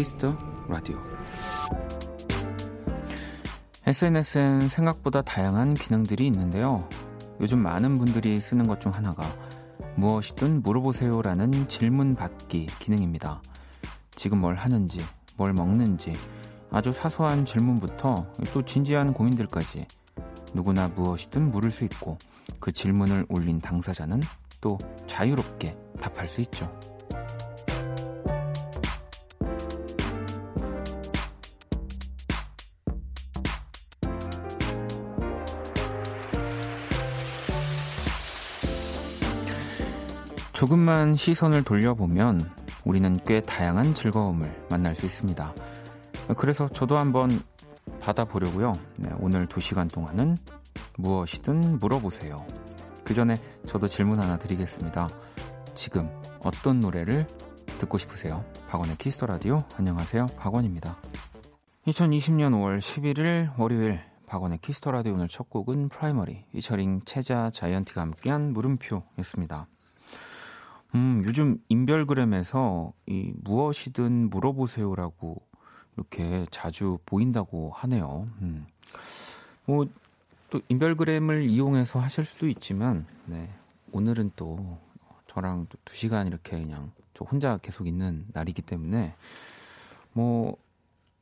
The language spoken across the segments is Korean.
Kiss the Radio SNS엔 생각보다 다양한 기능들이 있는데요. 요즘 많은 분들이 쓰는 것 중 하나가 무엇이든 물어보세요라는 질문 받기 기능입니다. 지금 뭘 하는지, 뭘 먹는지, 아주 사소한 질문부터 또 진지한 고민들까지 누구나 무엇이든 물을 수 있고 그 질문을 올린 당사자는 또 자유롭게 답할 수 있죠. 조금만 시선을 돌려보면 우리는 꽤 다양한 즐거움을 만날 수 있습니다. 그래서 저도 한번 받아보려고요. 네, 오늘 2시간 동안은 무엇이든 물어보세요. 그 전에 저도 질문 하나 드리겠습니다. 지금 어떤 노래를 듣고 싶으세요? 박원의 Kiss the Radio. 안녕하세요. 박원입니다. 2020년 5월 11일 월요일 박원의 Kiss the Radio 오늘 첫 곡은 프라이머리 이처링 체자 자이언티가 함께한 물음표였습니다. 음, 요즘 인별그램에서 이 무엇이든 물어보세요라고 이렇게 자주 보인다고 하네요. 음. 뭐, 또 인별그램을 이용해서 하실 수도 있지만, 네. 오늘은 또 저랑 또두 시간 이렇게 그냥 저 혼자 계속 있는 날이기 때문에, 뭐,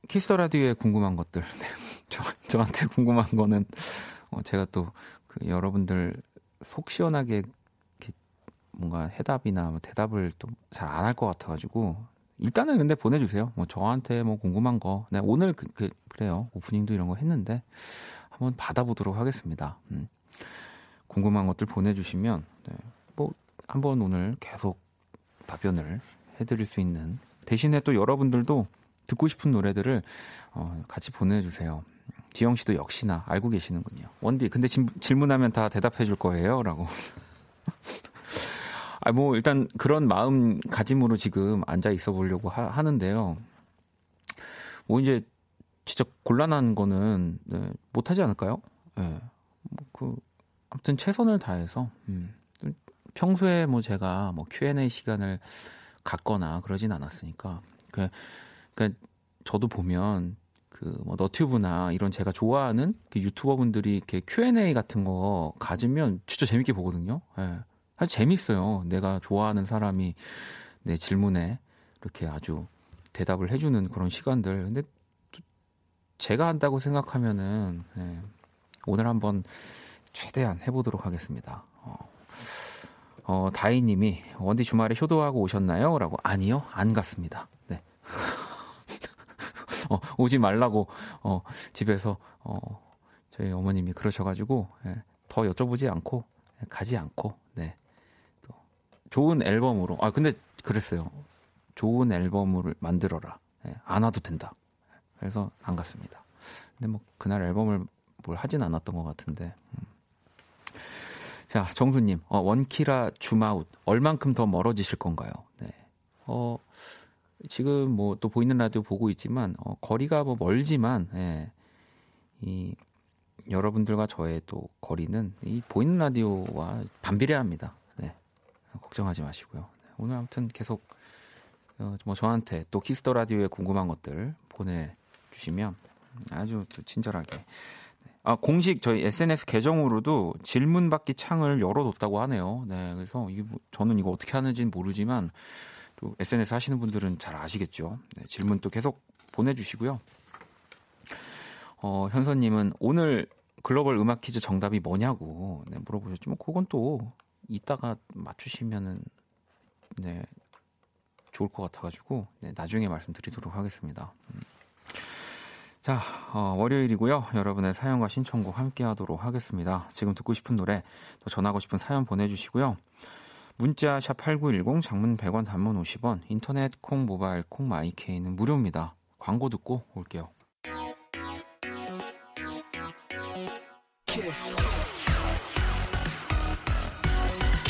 키스 라디오에 궁금한 것들, 네. 저, 저한테 궁금한 거는, 어, 제가 또 그 여러분들 속 시원하게 뭔가 해답이나 뭐 대답을 또 잘 안 할 것 같아가지고 일단은 근데 보내주세요. 뭐 저한테 뭐 궁금한 거, 네, 오늘 그, 그 그 래요 오프닝도 이런 거 했는데 한번 받아보도록 하겠습니다. 음. 궁금한 것들 보내주시면 네, 뭐 한번 오늘 계속 답변을 해드릴 수 있는 대신에 또 여러분들도 듣고 싶은 노래들을 어, 같이 보내주세요. 지영 씨도 역시나 알고 계시는군요. 원디, 근데 지, 질문하면 다 대답해 줄 거예요? 라고. 아, 뭐, 일단 그런 마음가짐으로 지금 앉아 있어 보려고 하, 는데요 뭐, 이제, 진짜 곤란한 거는, 네, 못하지 않을까요? 예. 네. 뭐, 그, 아무튼 최선을 다해서, 음. 평소에 뭐 제가 뭐 Q&A 시간을 갖거나 그러진 않았으니까. 그, 그, 저도 보면, 그, 뭐, 너튜브나 이런 제가 좋아하는 그 유튜버 분들이 이렇게 Q&A 같은 거 가지면 진짜 재밌게 보거든요. 예. 네. 사실 재밌어요. 내가 좋아하는 사람이 내 질문에 이렇게 아주 대답을 해주는 그런 시간들. 근데 또 제가 한다고 생각하면은 네, 오늘 한번 최대한 해보도록 하겠습니다. 어, 어 다희님이 원디 주말에 효도하고 오셨나요? 라고 아니요, 안 갔습니다. 네. 어, 오지 말라고 어, 집에서 어, 저희 어머님이 그러셔가지고 예, 더 여쭤보지 않고 가지 않고 네. 좋은 앨범으로. 아, 근데 그랬어요. 좋은 앨범을 만들어라. 예, 안 와도 된다. 그래서 안 갔습니다. 근데 뭐 그날 앨범을 뭘 하진 않았던 것 같은데. 음. 자, 정수님, 어, 원키라 줌아웃 얼만큼 더 멀어지실 건가요? 네. 어, 지금 뭐 또 보이는 라디오 보고 있지만 어, 거리가 뭐 멀지만 예, 이 여러분들과 저의 또 거리는 이 보이는 라디오와 반비례합니다. 걱정하지 마시고요. 네, 오늘 아무튼 계속 어, 뭐 저한테 또 키스 더 라디오에 궁금한 것들 보내주시면 아주 또 친절하게. 네. 아, 공식 저희 SNS 계정으로도 질문 받기 창을 열어뒀다고 하네요. 네, 그래서 이, 저는 이거 어떻게 하는지는 모르지만 또 SNS 하시는 분들은 잘 아시겠죠. 네, 질문 또 계속 보내주시고요. 어, 현서님은 오늘 글로벌 음악 퀴즈 정답이 뭐냐고 네, 물어보셨지만 그건 또 이따가 맞추시면은 네 좋을 것 같아가지고 네, 나중에 말씀드리도록 하겠습니다. 음. 자 어, 월요일이고요. 여러분의 사연과 신청곡 함께하도록 하겠습니다. 지금 듣고 싶은 노래 또 전하고 싶은 사연 보내주시고요. 문자 샵 #8910 장문 100원, 단문 50원, 인터넷 콩, 모바일 콩, 마이케이는 무료입니다. 광고 듣고 올게요. 키스.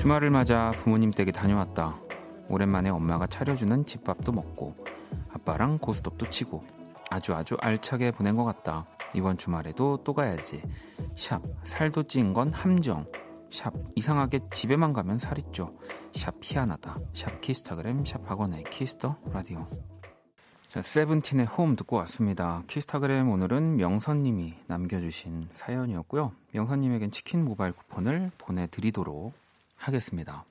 주말을 맞아 부모님 댁에 다녀왔다. 오랜만에 엄마가 차려주는 집밥도 먹고 아빠랑 고스톱도 치고 아주 아주 알차게 보낸 것 같다. 이번 주말에도 또 가야지. 샵 살도 찐 건 함정. 샵 이상하게 집에만 가면 살이 쪄. 샵 희한하다. 샵 키스타그램 샵 박원의 키스 더 라디오. 자, 세븐틴의 홈 듣고 왔습니다. 키스타그램 오늘은 명선님이 남겨주신 사연이었고요. 명선님에겐 치킨 모바일 쿠폰을 보내드리도록 하겠습니다.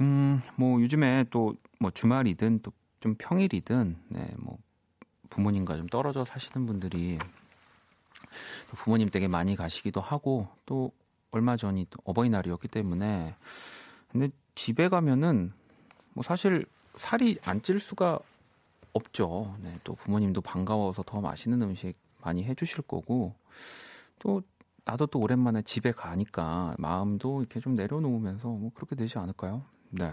음, 뭐 요즘에 또 뭐 주말이든 또 좀 평일이든 네, 뭐 부모님과 좀 떨어져 사시는 분들이 부모님 댁에 많이 가시기도 하고 또 얼마 전이 또 어버이날이었기 때문에 근데 집에 가면은 뭐 사실 살이 안 찔 수가 없죠. 네, 또 부모님도 반가워서 더 맛있는 음식 많이 해주실 거고 또 나도 또 오랜만에 집에 가니까 마음도 이렇게 좀 내려놓으면서 뭐 그렇게 되지 않을까요? 네.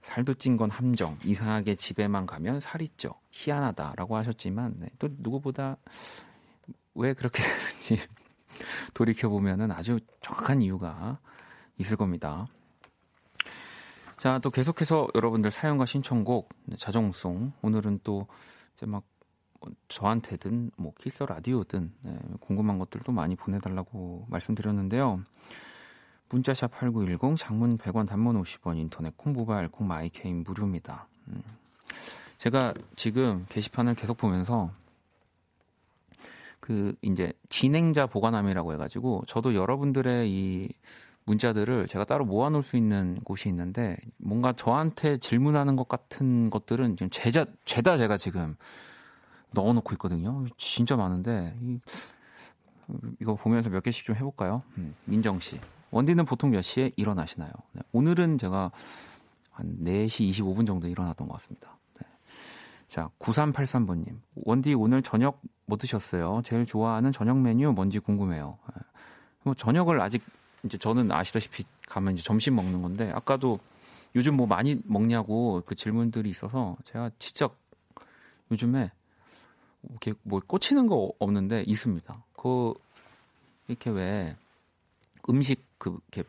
살도 찐 건 함정. 이상하게 집에만 가면 살이 쪄. 희한하다라고 하셨지만 네, 또 누구보다 왜 그렇게 되는지 돌이켜 보면은 아주 정확한 이유가 있을 겁니다. 자, 또 계속해서 여러분들 사연과 신청곡 네, 자정송 오늘은 또 이제 막 저한테든 뭐 키스 라디오든 네, 궁금한 것들도 많이 보내달라고 말씀드렸는데요. 문자샵 8910 장문 100원 단문 50원 인터넷 콩 모바일 콩 my K는 무료입니다. 음. 제가 지금 게시판을 계속 보면서 그 이제 진행자 보관함이라고 해가지고 저도 여러분들의 이 문자들을 제가 따로 모아놓을 수 있는 곳이 있는데 뭔가 저한테 질문하는 것 같은 것들은 지금 죄자 죄다 제가 지금 넣어놓고 있거든요. 진짜 많은데 이, 이거 보면서 몇 개씩 좀 해볼까요? 음, 민정 씨. 원디는 보통 몇 시에 일어나시나요? 네, 오늘은 제가 한 4시 25분 정도 일어났던 것 같습니다. 네. 자, 9383번님. 원디 오늘 저녁 뭐 드셨어요? 제일 좋아하는 저녁 메뉴 뭔지 궁금해요. 네. 뭐 저녁을 아직 이제 저는 아시다시피 가면 이제 점심 먹는 건데 아까도 요즘 뭐 많이 먹냐고 그 질문들이 있어서 제가 진짜 요즘에 이렇게 뭐 꽂히는 거 없는데 있습니다. 그 이렇게 왜 음식 그 이렇게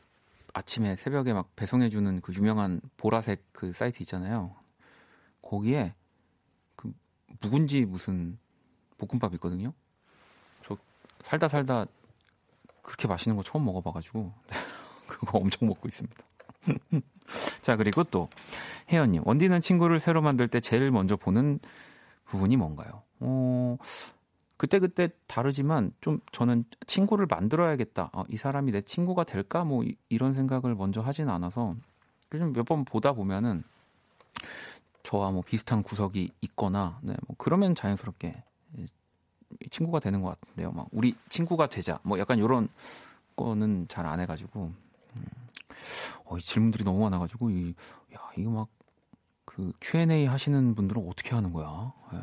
아침에 새벽에 막 배송해 주는 그 유명한 보라색 그 사이트 있잖아요. 거기에 그 묵은지 무슨 볶음밥 있거든요. 저 살다 살다 그렇게 맛있는 거 처음 먹어봐가지고 그거 엄청 먹고 있습니다. 자 그리고 또 혜연님 원디는 친구를 새로 만들 때 제일 먼저 보는 부분이 뭔가요? 어, 그때 그때 다르지만 좀 저는 친구를 만들어야겠다. 어, 이 사람이 내 친구가 될까? 뭐 이, 런 생각을 먼저 하진 않아서 몇번 보다 보면은 저와 뭐 비슷한 구석이 있거나 네, 뭐 그러면 자연스럽게 친구가 되는 것 같은데요. 막 우리 친구가 되자. 뭐 약간 이런 거는 잘 안 해가지고 음, 어, 이 질문들이 너무 많아가지고 이, 야 이거 막 그 Q&A 하시는 분들은 어떻게 하는 거야? 예.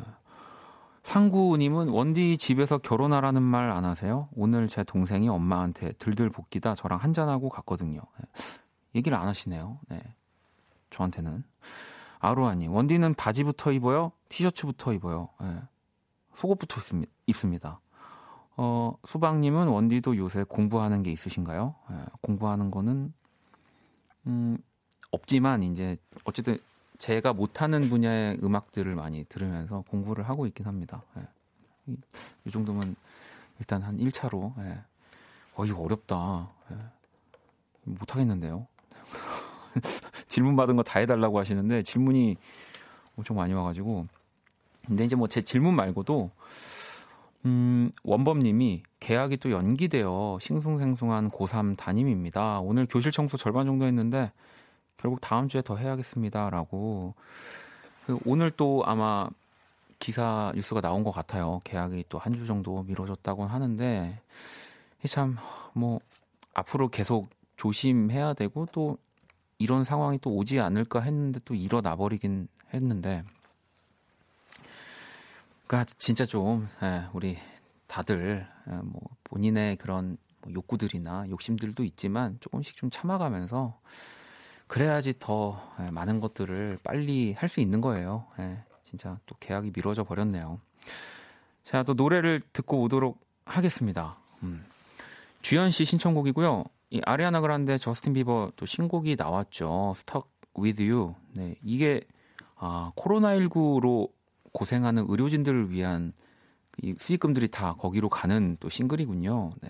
상구님은 원디 집에서 결혼하라는 말 안 하세요? 오늘 제 동생이 엄마한테 들들 볶기다 저랑 한잔하고 갔거든요. 네. 얘기를 안 하시네요. 네. 저한테는. 아로아님, 원디는 바지부터 입어요? 티셔츠부터 입어요? 네. 속옷부터 입습니다. 어, 수박님은 원디도 요새 공부하는 게 있으신가요? 네. 공부하는 거는, 음, 없지만, 이제, 어쨌든 제가 못하는 분야의 음악들을 많이 들으면서 공부를 하고 있긴 합니다. 예. 이, 이, 정도면 일단 한 1차로 예. 어, 이거 어렵다. 예. 못하겠는데요. 질문 받은 거 다 해달라고 하시는데 질문이 엄청 많이 와가지고 근데 이제 뭐 제 질문 말고도 음, 원범님이 계약이 또 연기되어 싱숭생숭한 고3 담임입니다. 오늘 교실 청소 절반 정도 했는데 결국 다음 주에 더 해야겠습니다라고 그 오늘 또 아마 기사 뉴스가 나온 것 같아요. 계약이 또 한 주 정도 미뤄졌다고 하는데 참 뭐 앞으로 계속 조심해야 되고 또 이런 상황이 또 오지 않을까 했는데 또 일어나 버리긴 했는데 그러니까 진짜 좀 예, 우리 다들 예, 뭐 본인의 그런 뭐 욕구들이나 욕심들도 있지만 조금씩 좀 참아가면서 그래야지 더 예, 많은 것들을 빨리 할 수 있는 거예요. 예, 진짜 또 계약이 미뤄져 버렸네요. 자, 또 노래를 듣고 오도록 하겠습니다. 음. 주현 씨 신청곡이고요. 이 아리아나 그란데 저스틴 비버 또 신곡이 나왔죠. Stuck with You. 네, 이게 아, 코로나19로 고생하는 의료진들을 위한 이 수익금들이 다 거기로 가는 또 싱글이군요. 네.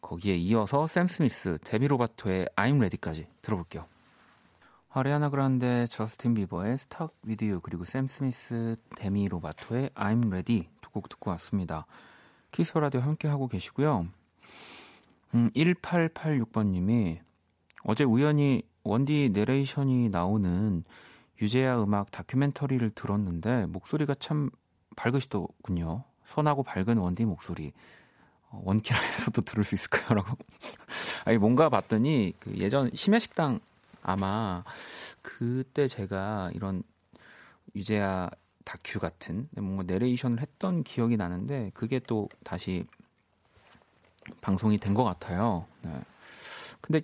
거기에 이어서 샘 스미스, 데미 로바토의 I'm Ready까지 들어볼게요. 아리아나 그란데, 저스틴 비버의 Stuck With You 그리고 샘 스미스, 데미 로바토의 I'm Ready 두 곡 듣고 왔습니다. 키스 라디오 함께 하고 계시고요. 음, 1886번님이 어제 우연히 원디 내레이션이 나오는 유재하 음악 다큐멘터리를 들었는데 목소리가 참 밝으시더군요. 선하고 밝은 원디 목소리. 어, 원키라에서도 들을 수 있을까요? 라고. 아니, 뭔가 봤더니 그 예전 심야식당 아마 그때 제가 이런 유재하 다큐 같은 뭔가 내레이션을 했던 기억이 나는데 그게 또 다시 방송이 된 것 같아요. 네. 근데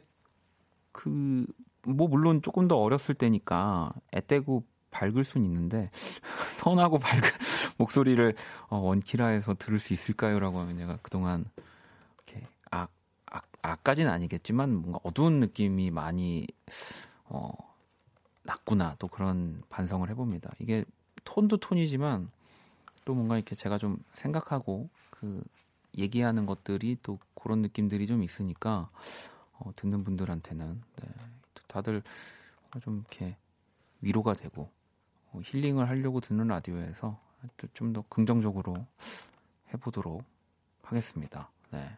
그 뭐 물론 조금 더 어렸을 때니까 애떼고 밝을 순 있는데 선하고 밝은 목소리를 어, 원키라에서 들을 수 있을까요라고 하면 제가 그동안 악 악까지는 아니겠지만 뭔가 어두운 느낌이 많이 어 났구나 또 그런 반성을 해봅니다. 이게 톤도 톤이지만 또 뭔가 이렇게 제가 좀 생각하고 그 얘기하는 것들이 또 그런 느낌들이 좀 있으니까 어, 듣는 분들한테는 네, 다들 좀 이렇게 위로가 되고 어, 힐링을 하려고 듣는 라디오에서 좀 더 긍정적으로 해보도록 하겠습니다. 네.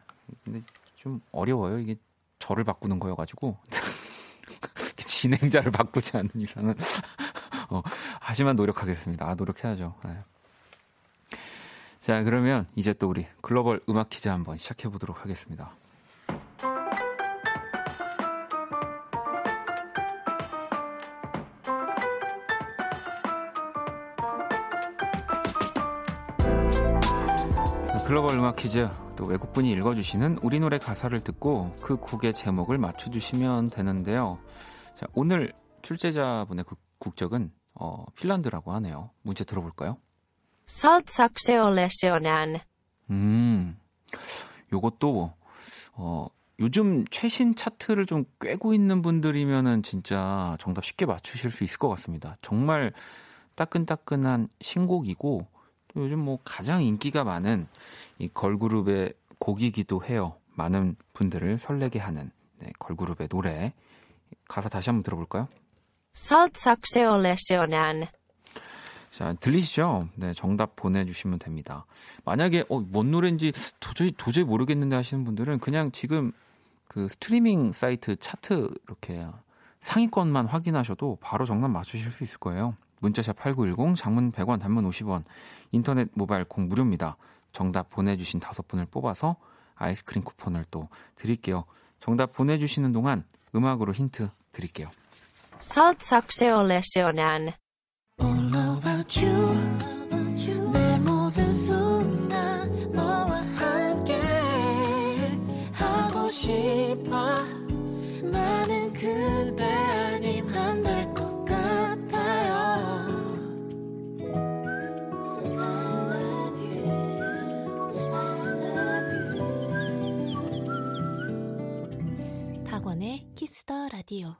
근데 좀 어려워요. 이게 저를 바꾸는 거여가지고 진행자를 바꾸지 않는 이상은 어, 하지만 노력하겠습니다. 아, 노력해야죠. 네. 자, 그러면 이제 또 우리 글로벌 음악 퀴즈 한번 시작해 보도록 하겠습니다. 글로벌 음악 퀴즈 또 외국분이 읽어주시는 우리 노래 가사를 듣고 그 곡의 제목을 맞춰주시면 되는데요. 자 오늘 출제자분의 그 국적은 어, 핀란드라고 하네요. 문제 들어볼까요? 살삭세올레시오난. 음, 요것도 어, 요즘 최신 차트를 좀 꿰고 있는 분들이면은 진짜 정답 쉽게 맞추실 수 있을 것 같습니다. 정말 따끈따끈한 신곡이고 또 요즘 뭐 가장 인기가 많은 이 걸그룹의 곡이기도 해요. 많은 분들을 설레게 하는 네, 걸그룹의 노래. 가사 다시 한번 들어볼까요? 살삭세올레시오난. 자, 들리시죠? 네, 정답 보내주시면 됩니다. 만약에, 어, 뭔 노래인지 도저히, 도저히 모르겠는데 하시는 분들은 그냥 지금 그 스트리밍 사이트 차트 이렇게 상위권만 확인하셔도 바로 정답 맞추실 수 있을 거예요. 문자샵 8910, 장문 100원, 단문 50원, 인터넷 모바일 콩 무료입니다. 정답 보내주신 다섯 분을 뽑아서 아이스크림 쿠폰을 또 드릴게요. 정답 보내주시는 동안 음악으로 힌트 드릴게요. 살삭세올레시오난. 나는 키스 더 라디오.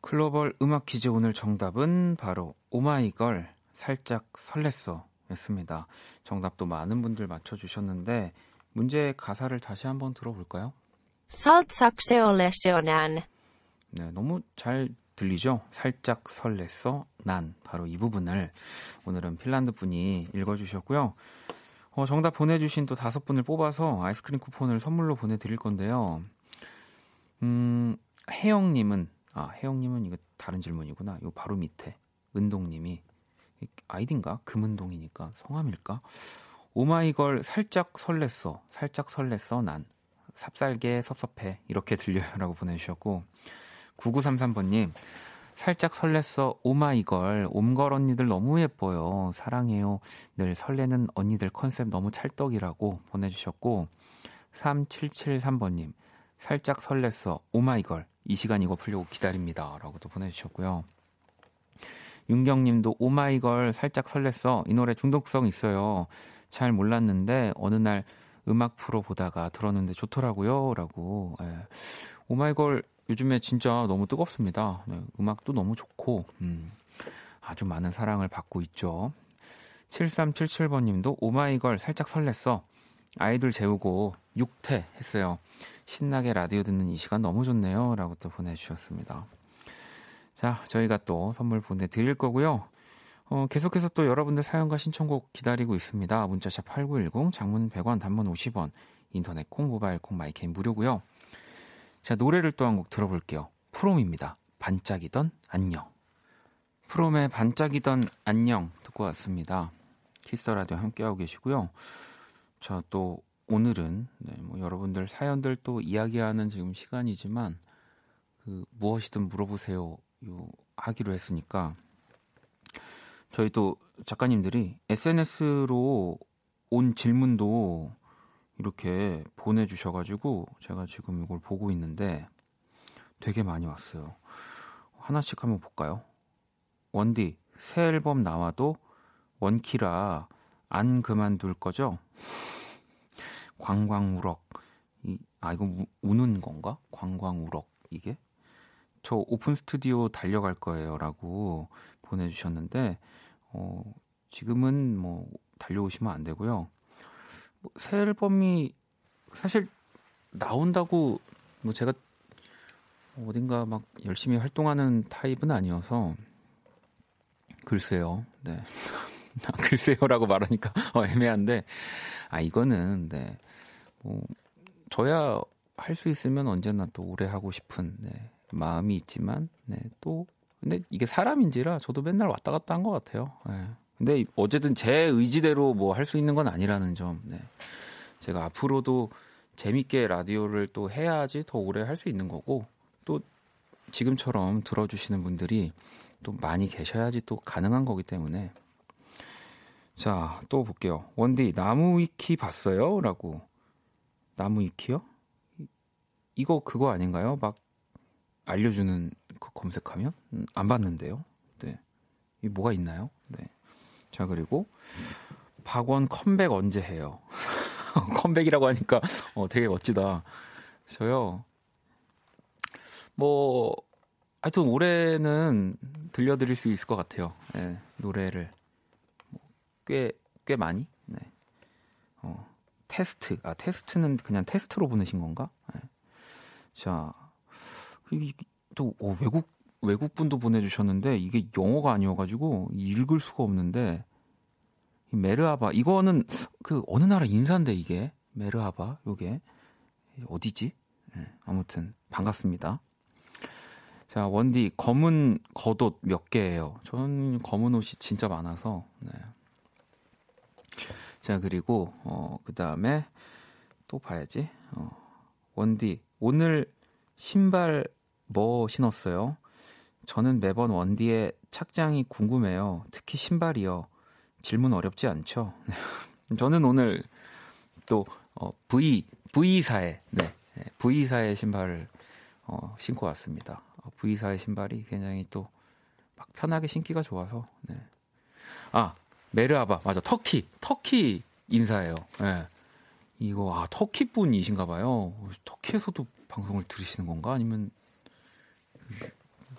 글로벌 음악 퀴즈 오늘 정답은 바로 오마이걸 살짝 설렜어 였습니다. 정답도 많은 분들 맞춰주셨는데 문제 가사를 다시 한번 들어볼까요? 살삭세올레시오난. 네, 너무 잘 들리죠? 살짝 설렜어 난 바로 이 부분을 오늘은 핀란드 분이 읽어주셨고요. 어, 정답 보내주신 또 다섯 분을 뽑아서 아이스크림 쿠폰을 선물로 보내드릴 건데요. 음, 혜영님은 아 혜영님은 이거 다른 질문이구나. 요 바로 밑에 은동님이 아이딘가? 금은동이니까 성함일까? 오마이걸 살짝 설렜어 살짝 설렜어 난. 삽살개 섭섭해. 이렇게 들려요라고 보내주셨고 9933번님 살짝 설렜어 오마이걸. 옴걸 언니들 너무 예뻐요. 사랑해요. 늘 설레는 언니들 컨셉 너무 찰떡이라고 보내주셨고 3773번님, 살짝 설렜어. 오마이걸. 이 시간 이거 풀려고 기다립니다. 라고 도 보내주셨고요. 윤경 님도 오마이걸 살짝 설렜어. 이 노래 중독성 있어요. 잘 몰랐는데 어느 날 음악 프로 보다가 들었는데 좋더라고요. 라고. 예. 오마이걸 요즘에 진짜 너무 뜨겁습니다. 네, 음악도 너무 좋고, 음, 아주 많은 사랑을 받고 있죠. 7377번 님도 오마이걸 살짝 설렜어. 아이들 재우고 육퇴 했어요. 신나게 라디오 듣는 이 시간 너무 좋네요. 라고 또 보내주셨습니다. 자, 저희가 또 선물 보내드릴 거고요. 어, 계속해서 또 여러분들 사연과 신청곡 기다리고 있습니다. 문자샵 8910, 장문 100원, 단문 50원, 인터넷 콩, 모바일 콩, my K는 무료고요. 자, 노래를 또 한 곡 들어볼게요. 프롬입니다. 반짝이던 안녕. 프롬의 반짝이던 안녕 듣고 왔습니다. 키스 라디오 함께하고 계시고요. 자, 또 오늘은 네, 뭐 여러분들 사연들 또 이야기하는 지금 시간이지만 그 무엇이든 물어보세요. 요 하기로 했으니까 저희 또 작가님들이 SNS로 온 질문도 이렇게 보내주셔가지고 제가 지금 이걸 보고 있는데 되게 많이 왔어요. 하나씩 한번 볼까요? 원디 새 앨범 나와도 원키라 안 그만둘 거죠? 광광우럭 이, 아 이거 우, 우는 건가? 광광우럭 이게 저 오픈 스튜디오 달려갈 거예요 라고 보내주셨는데 어, 지금은 뭐 달려오시면 안 되고요. 뭐 새 앨범이 사실 나온다고 뭐 제가 어딘가 막 열심히 활동하는 타입은 아니어서 글쎄요. 네. 글쎄요라고 말하니까 어, 애매한데 아 이거는 네. 뭐 저야 할 수 있으면 언제나 또 오래 하고 싶은 네, 마음이 있지만 네, 또 근데 이게 사람인지라 저도 맨날 왔다 갔다 한 것 같아요. 네. 근데 어쨌든 제 의지대로 뭐 할 수 있는 건 아니라는 점. 네. 제가 앞으로도 재밌게 라디오를 또 해야지 더 오래 할 수 있는 거고 또 지금처럼 들어주시는 분들이 또 많이 계셔야지 또 가능한 거기 때문에 자, 또 볼게요. 원디, 나무 위키 봤어요? 라고. 나무 위키요? 이거 그거 아닌가요? 막 알려주는 거 검색하면? 음, 안 봤는데요. 네. 이 뭐가 있나요? 네. 자, 그리고 박원 컴백 언제 해요? 컴백이라고 하니까 어, 되게 멋지다. 저요. 뭐 하여튼 올해는 들려드릴 수 있을 것 같아요. 네, 노래를 꽤 꽤 많이. 네. 어, 테스트. 아 테스트는 그냥 테스트로 보내신 건가? 네. 자, 또 오, 외국 외국 분도 보내주셨는데 이게 영어가 아니어가지고 읽을 수가 없는데 메르하바 이거는 그 어느 나라 인사인데 이게 메르하바 요게 어디지? 네, 아무튼 반갑습니다. 자 원디 검은 겉옷 몇 개예요? 저는 검은 옷이 진짜 많아서. 네. 자 그리고 어 그 다음에 또 봐야지. 어, 원디 오늘 신발 뭐 신었어요? 저는 매번 원디의 착장이 궁금해요. 특히 신발이요. 질문 어렵지 않죠? 저는 오늘 또 어, V V사의 네, V사의 신발을 어, 신고 왔습니다. 어, V사의 신발이 굉장히 또 막 편하게 신기가 좋아서 네. 아 메르아바 맞아 터키 터키 인사예요. 네. 이거 아 터키 분이신가 봐요. 터키에서도 방송을 들으시는 건가 아니면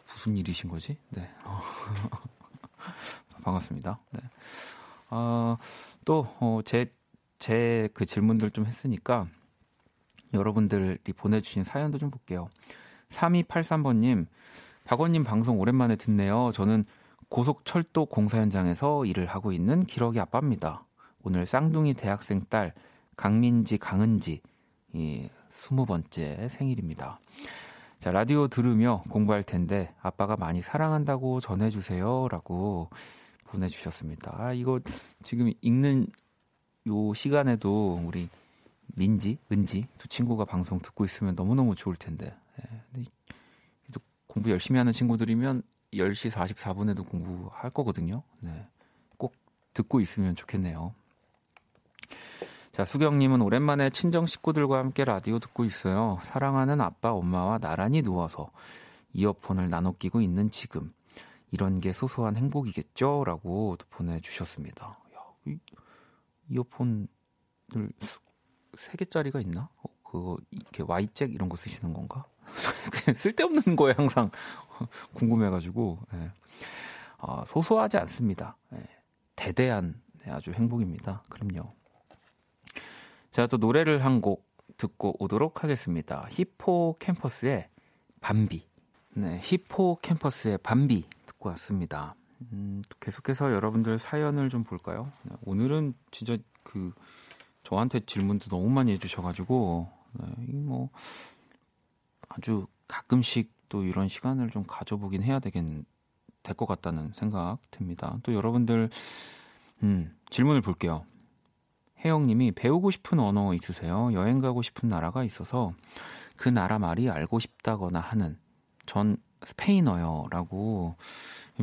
무슨 일이신 거지? 네. 반갑습니다. 네. 어, 또, 어, 제, 제 그 질문들 좀 했으니까 여러분들이 보내주신 사연도 좀 볼게요. 3283번님, 박원님 방송 오랜만에 듣네요. 저는 고속철도 공사 현장에서 일을 하고 있는 기러기 아빠입니다. 오늘 쌍둥이 대학생 딸 강민지, 강은지, 이 스무 번째 생일입니다. 자, 라디오 들으며 공부할 텐데 아빠가 많이 사랑한다고 전해 주세요. 라고 보내 주셨습니다. 아, 이거 지금 읽는 요 시간에도 우리 민지, 은지 두 친구가 방송 듣고 있으면 너무너무 좋을 텐데. 예, 공부 열심히 하는 친구들이면 10시 44분에도 공부할 거거든요. 네. 꼭 듣고 있으면 좋겠네요. 자, 수경님은 오랜만에 친정 식구들과 함께 라디오 듣고 있어요. 사랑하는 아빠, 엄마와 나란히 누워서 이어폰을 나눠 끼고 있는 지금. 이런 게 소소한 행복이겠죠? 라고 또 보내주셨습니다. 야, 이, 이어폰을 세 개짜리가 있나? 어, 그거 이렇게 Y잭 이런 거 쓰시는 건가? 쓸데없는 거에 항상 궁금해가지고 예. 아, 소소하지 않습니다. 예. 대대한 네, 아주 행복입니다. 그럼요. 자, 또 노래를 한 곡 듣고 오도록 하겠습니다. 히포 캠퍼스의 밤비. 네, 히포 캠퍼스의 밤비 듣고 왔습니다. 음, 계속해서 여러분들 사연을 좀 볼까요? 네, 오늘은 진짜 그 저한테 질문도 너무 많이 해주셔가지고 네, 뭐 아주 가끔씩 또 이런 시간을 좀 가져보긴 해야 되겠 될 것 같다는 생각 듭니다. 또 여러분들 음, 질문을 볼게요. 혜영님이 배우고 싶은 언어 있으세요? 여행 가고 싶은 나라가 있어서 그 나라 말이 알고 싶다거나 하는 전 스페인어요라고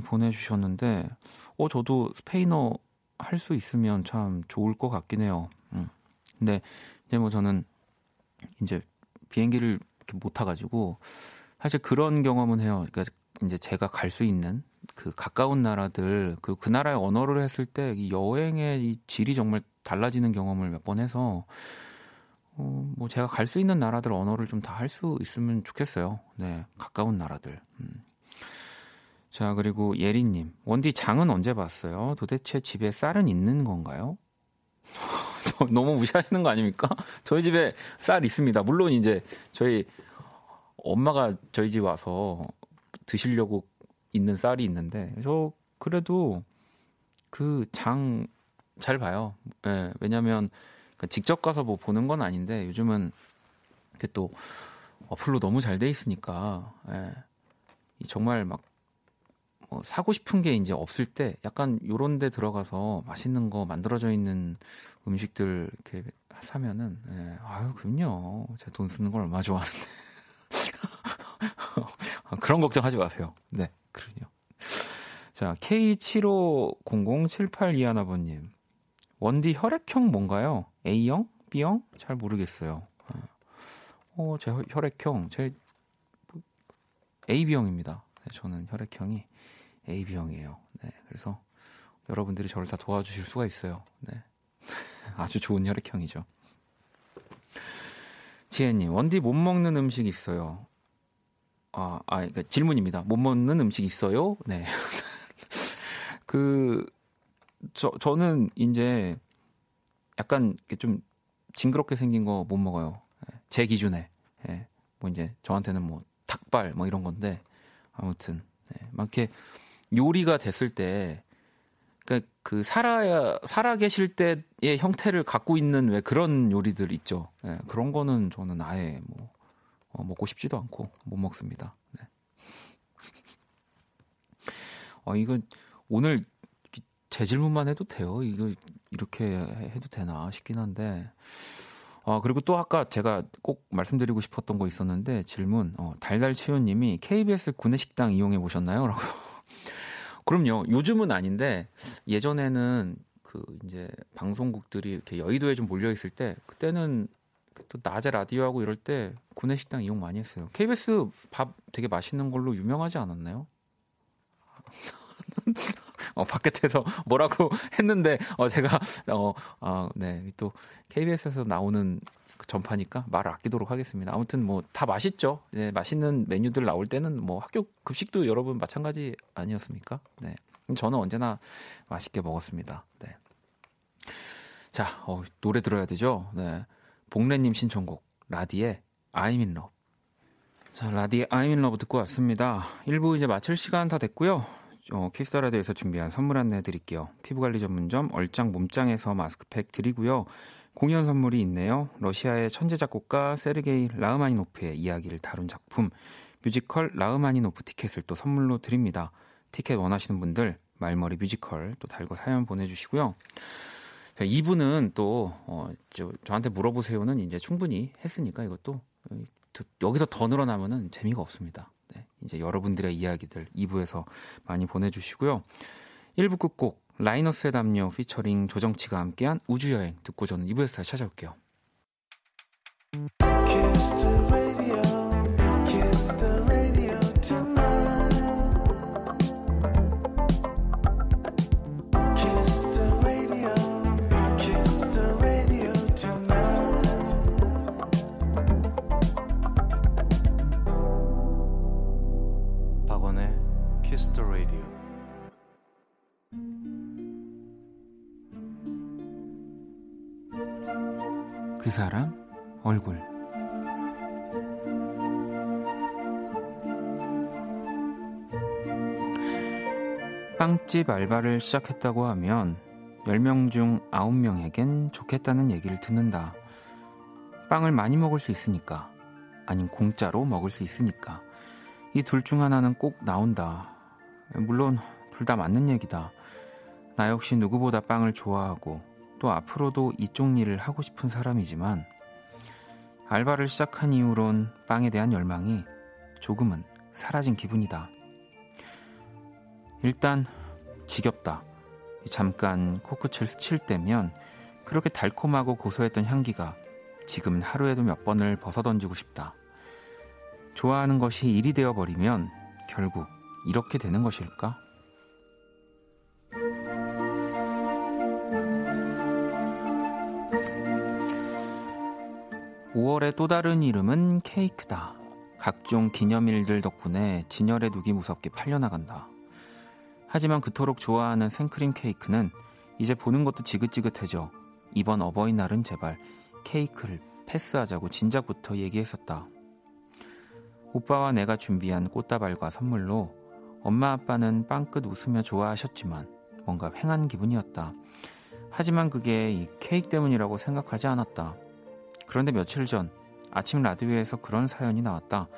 보내주셨는데, 어 저도 스페인어 할 수 있으면 참 좋을 것 같긴 해요. 음. 근데 이제 뭐 저는 이제 비행기를 못 타가지고 사실 그런 경험은 해요. 그러니까 이제 제가 갈 수 있는 그 가까운 나라들 그, 그 나라의 언어를 했을 때 이 여행의 이 질이 정말 달라지는 경험을 몇 번 해서 어, 뭐 제가 갈 수 있는 나라들 언어를 좀 다 할 수 있으면 좋겠어요. 네, 가까운 나라들. 음. 자 그리고 예리님 원디 장은 언제 봤어요? 도대체 집에 쌀은 있는 건가요? 저 너무 무시하시는 거 아닙니까? 저희 집에 쌀 있습니다. 물론 이제 저희 엄마가 저희 집 와서 드시려고 있는 쌀이 있는데 저 그래도 그 장 잘 봐요. 예, 왜냐면 그러니까 직접 가서 뭐 보는 건 아닌데 요즘은 이게 또 어플로 너무 잘 돼 있으니까 예, 정말 막 뭐 사고 싶은 게 이제 없을 때 약간 요런 데 들어가서 맛있는 거 만들어져 있는 음식들 이렇게 사면은 예, 아유 그럼요. 제가 돈 쓰는 걸 얼마나 좋아하는데 그런 걱정하지 마세요 네 그러요 자 K75007821아버님 원디 혈액형 뭔가요? A형? B형? 잘 모르겠어요. 어, 제 혈액형, 제 AB형입니다. 네, 저는 혈액형이 AB형이에요. 네, 그래서 여러분들이 저를 다 도와주실 수가 있어요. 네. 아주 좋은 혈액형이죠. 지혜님, 원디 못 먹는 음식 있어요. 아, 아, 그러니까 질문입니다. 못 먹는 음식 있어요? 네. 그, 저 저는 이제 약간 좀 징그럽게 생긴 거 못 먹어요. 예, 제 기준에. 예. 뭐 이제 저한테는 뭐 닭발 뭐 이런 건데 아무튼 예. 막 이렇게 요리가 됐을 때 그러니까 그 살아야 살아 계실 때의 형태를 갖고 있는 왜 그런 요리들 있죠. 예. 그런 거는 저는 아예 뭐 어, 먹고 싶지도 않고 못 먹습니다. 네. 어 이거 오늘 제 질문만 해도 돼요. 이거 이렇게 해도 되나 싶긴 한데. 어, 그리고 또 아까 제가 꼭 말씀드리고 싶었던 거 있었는데 질문 어, 달달치유님이 KBS 구내식당 이용해 보셨나요? 라고. 그럼요. 요즘은 아닌데 예전에는 그 이제 방송국들이 이렇게 여의도에 좀 몰려 있을 때 그때는 또 낮에 라디오 하고 이럴 때 구내식당 이용 많이 했어요. KBS 밥 되게 맛있는 걸로 유명하지 않았나요? 어, 바깥에서 뭐라고 했는데, 어, 제가, 어, 아, 네, 또 KBS에서 나오는 그 전파니까 말을 아끼도록 하겠습니다. 아무튼 뭐 다 맛있죠. 네, 맛있는 메뉴들 나올 때는 뭐 학교 급식도 여러분 마찬가지 아니었습니까? 네. 저는 언제나 맛있게 먹었습니다. 네. 자, 어, 노래 들어야 되죠. 네. 복래님 신청곡, 라디의 I'm in love. 자, 라디의 I'm in love 듣고 왔습니다. 1부 이제 마칠 시간 다 됐고요. 어, 키스 더 라디오에서 준비한 선물 안내 드릴게요. 피부관리 전문점 얼짱 몸짱에서 마스크팩 드리고요. 공연 선물이 있네요. 러시아의 천재 작곡가 세르게이 라흐마니노프의 이야기를 다룬 작품 뮤지컬 라흐마니노프 티켓을 또 선물로 드립니다. 티켓 원하시는 분들 말머리 뮤지컬 또 달고 사연 보내주시고요. 자, 2부는 또 어, 저, 저한테 물어보세요는 이제 충분히 했으니까 이것도 여기서 더 늘어나면은 재미가 없습니다. 네, 이제 여러분들의 이야기들 2부에서 많이 보내주시고요. 1부 끝곡 라이너스의 담요 피처링 조정치가 함께한 우주여행 듣고 저는 2부에서 다시 찾아올게요. 사람 얼굴 빵집 알바를 시작했다고 하면 10명 중 9명에겐 좋겠다는 얘기를 듣는다. 빵을 많이 먹을 수 있으니까. 아님 공짜로 먹을 수 있으니까. 이 둘 중 하나는 꼭 나온다. 물론 둘 다 맞는 얘기다. 나 역시 누구보다 빵을 좋아하고 또 앞으로도 이쪽 일을 하고 싶은 사람이지만 알바를 시작한 이후론 빵에 대한 열망이 조금은 사라진 기분이다. 일단 지겹다. 잠깐 코끝을 스칠 때면 그렇게 달콤하고 고소했던 향기가 지금은 하루에도 몇 번을 벗어던지고 싶다. 좋아하는 것이 일이 되어 버리면 결국 이렇게 되는 것일까? 5월의 또 다른 이름은 케이크다. 각종 기념일들 덕분에 진열에 두기 무섭게 팔려나간다. 하지만 그토록 좋아하는 생크림 케이크는 이제 보는 것도 지긋지긋해져 이번 어버이날은 제발 케이크를 패스하자고 진작부터 얘기했었다. 오빠와 내가 준비한 꽃다발과 선물로 엄마 아빠는 빵끝 웃으며 좋아하셨지만 뭔가 횡한 기분이었다. 하지만 그게 이 케이크 때문이라고 생각하지 않았다. 그런데 며칠 전 아침 라디오에서 그런 사연이 나왔다.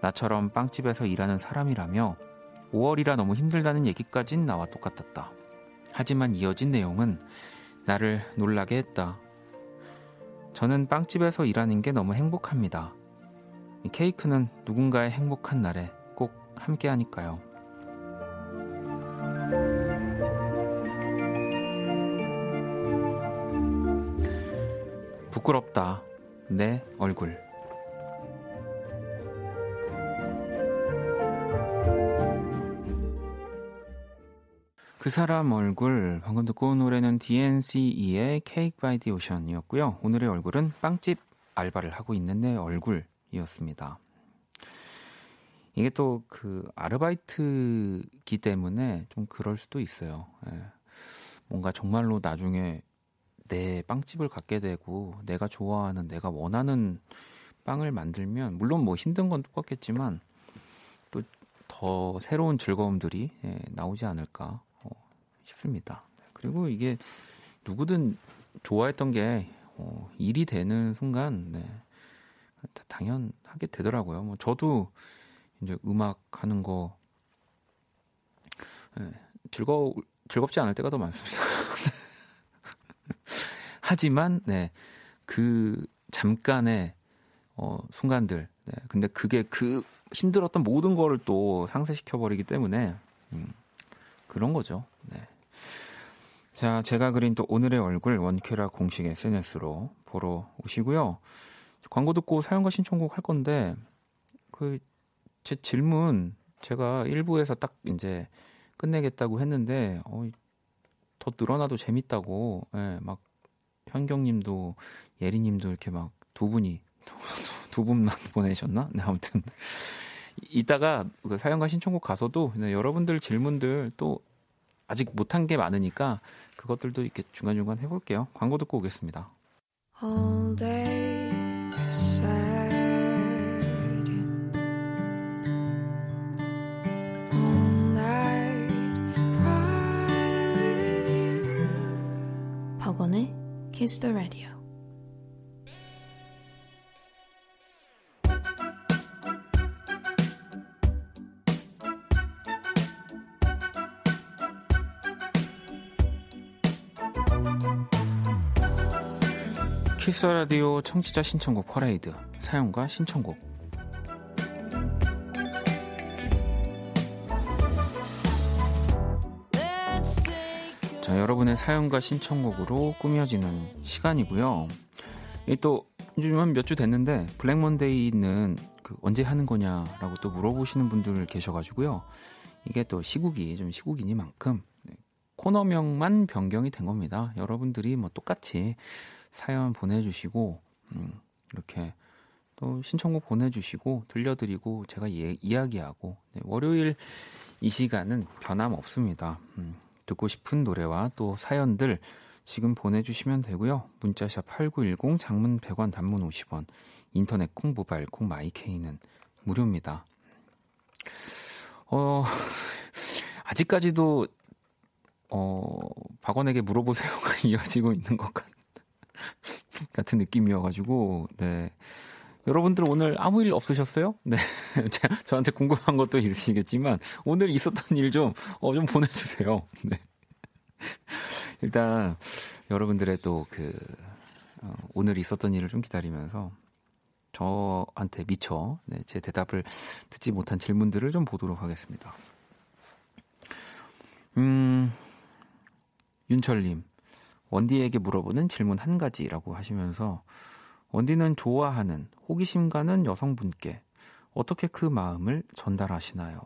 나처럼 빵집에서 일하는 사람이라며 5월이라 너무 힘들다는 얘기까진 나와 똑같았다. 하지만 이어진 내용은 나를 놀라게 했다. 저는 빵집에서 일하는 게 너무 행복합니다. 이 케이크는 누군가의 행복한 날에 꼭 함께 하니까요. 부끄럽다. 내 얼굴. 그 사람 얼굴 방금 듣고 온 노래는 DNCE의 Cake by the Ocean이었고요. 오늘의 얼굴은 빵집 알바를 하고 있는 내 얼굴이었습니다. 이게 또 그 아르바이트기 때문에 좀 그럴 수도 있어요. 예. 뭔가 정말로 나중에 내 빵집을 갖게 되고 내가 좋아하는 내가 원하는 빵을 만들면 물론 뭐 힘든 건 똑같겠지만 또 더 새로운 즐거움들이 예, 나오지 않을까 어, 싶습니다. 그리고 이게 누구든 좋아했던 게 어, 일이 되는 순간 네, 다 당연하게 되더라고요. 뭐 저도 이제 음악 하는 거 예, 즐거 즐겁지 않을 때가 더 많습니다. 하지만 네, 그 잠깐의 어, 순간들. 네, 근데 그게 그 힘들었던 모든 거를 또 상쇄시켜 버리기 때문에 음, 그런 거죠. 네. 자, 제가 그린 또 오늘의 얼굴 원큐라 공식 SNS로 보러 오시고요. 광고 듣고 사연과 신청곡 할 건데 그 제 질문 제가 1부에서 딱 이제 끝내겠다고 했는데 어, 더 늘어나도 재밌다고 예, 막 현경님도 예리님도 이렇게 막 두 분이 두 분만 보내셨나? 네, 아무튼 이따가 그 사연과 신청곡 가서도 네, 여러분들 질문들 또 아직 못한 게 많으니까 그것들도 이렇게 중간중간 해볼게요. 광고 듣고 오겠습니다. Kiss the. 키스 라디오 청취자 신청곡 퍼레이드 사연과 신청곡 여러분의 사연과 신청곡으로 꾸며지는 시간이고요. 또 요즘 몇주 됐는데 블랙몬데이는 그 언제 하는 거냐라고 또 물어보시는 분들 계셔가지고요. 이게 또 시국이 좀 시국이니만큼 네, 코너명만 변경이 된 겁니다. 여러분들이 뭐 똑같이 사연 보내주시고 음, 이렇게 또 신청곡 보내주시고 들려드리고 제가 예, 이야기하고 네, 월요일 이 시간은 변함 없습니다. 음, 듣고 싶은 노래와 또 사연들 지금 보내주시면 되고요. 문자샵 8910 장문 100원 단문 50원 인터넷 콩 모바일 콩 마이케이는 무료입니다. 어 아직까지도 어 박원에게 물어보세요가 이어지고 있는 것 같, 같은 느낌이어가지고 네 여러분들 오늘 아무 일 없으셨어요? 네 저- 저한테 궁금한 것도 있으시겠지만 오늘 있었던 일 좀 어, 좀 보내주세요. 네 일단 여러분들의 또그 오늘 있었던 일을 좀 기다리면서 저한테 미처 네, 제 대답을 듣지 못한 질문들을 좀 보도록 하겠습니다. 음, 윤철님, 원디에게 물어보는 질문 한 가지라고 하시면서 원디는 좋아하는 호기심 가는 여성분께 어떻게 그 마음을 전달하시나요?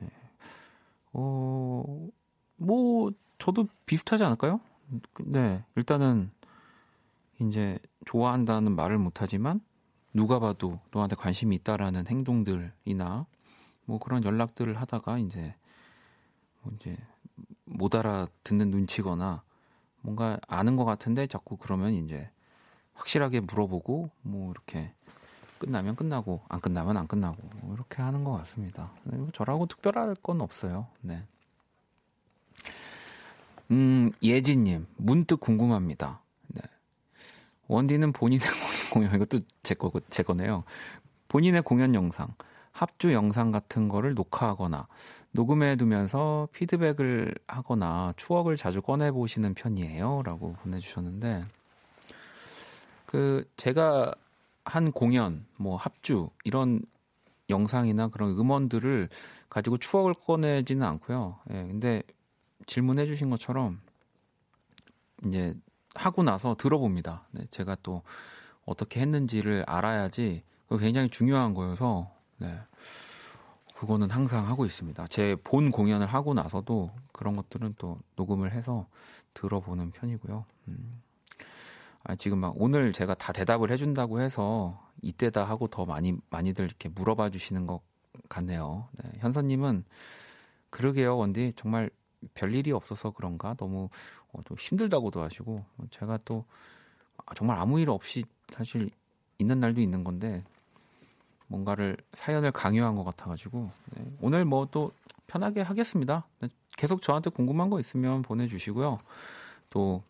네. 어, 뭐 저도 비슷하지 않을까요? 네, 일단은 이제 좋아한다는 말을 못하지만 누가 봐도 너한테 관심이 있다라는 행동들이나 뭐 그런 연락들을 하다가 이제 뭐 이제 못 알아듣는 눈치거나 뭔가 아는 것 같은데 자꾸 그러면 이제 확실하게 물어보고 뭐 이렇게 끝나면 끝나고 안 끝나면 안 끝나고 뭐 이렇게 하는 것 같습니다. 네, 뭐 저라고 특별할 건 없어요. 네. 음 예진님 문득 궁금합니다. 네. 원디는 본인의 공연 이것도 제 거고 제 거네요. 본인의 공연 영상, 합주 영상 같은 거를 녹화하거나 녹음해 두면서 피드백을 하거나 추억을 자주 꺼내 보시는 편이에요라고 보내 주셨는데 그 제가 한 공연 뭐 합주 이런 영상이나 그런 음원들을 가지고 추억을 꺼내지는 않고요. 예, 근데 질문해 주신 것처럼 이제 하고 나서 들어봅니다. 네, 제가 또 어떻게 했는지를 알아야지 굉장히 중요한 거여서 네, 그거는 항상 하고 있습니다. 제 본 공연을 하고 나서도 그런 것들은 또 녹음을 해서 들어보는 편이고요. 음. 아, 지금 막 오늘 제가 다 대답을 해준다고 해서 이때다 하고 더 많이 많이들 이렇게 물어봐 주시는 것 같네요. 네, 현서님은 그러게요, 원디 정말 별 일이 없어서 그런가 너무 어, 좀 힘들다고도 하시고 제가 또 아, 정말 아무 일 없이 사실 있는 날도 있는 건데 뭔가를 사연을 강요한 것 같아가지고 네, 오늘 뭐 또 편하게 하겠습니다. 네, 계속 저한테 궁금한 거 있으면 보내주시고요. 또